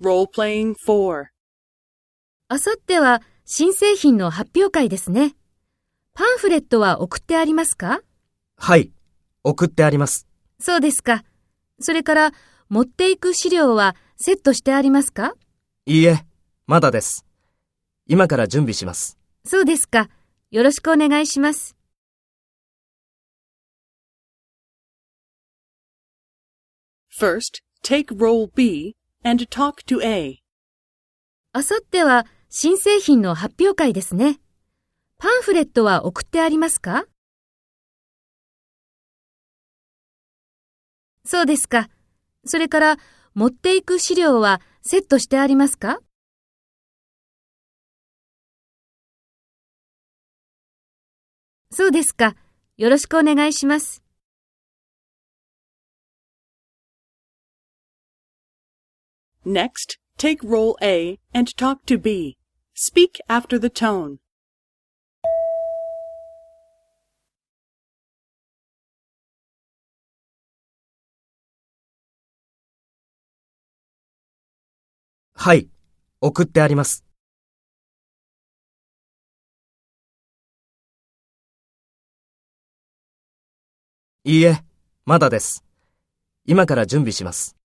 Role-playing 4. あさっては新製品の発表会ですね。パンフレットは送ってありますか？はい、送ってあります。そうですか。それから持っていく資料はセットしてありますか？いいえ、まだです。今から準備します。そうですか。よろしくお願いします。First, take role B and talk to A. あさっては新製品の発表会ですね。パンフレットは送ってありますか？そうですか。それから持っていく資料はセットしてありますか？そうですか。よろしくお願いします。Next, take role A and talk to B. Speak after the tone. はい、送ってあります。いいえ、まだです。今から準備します。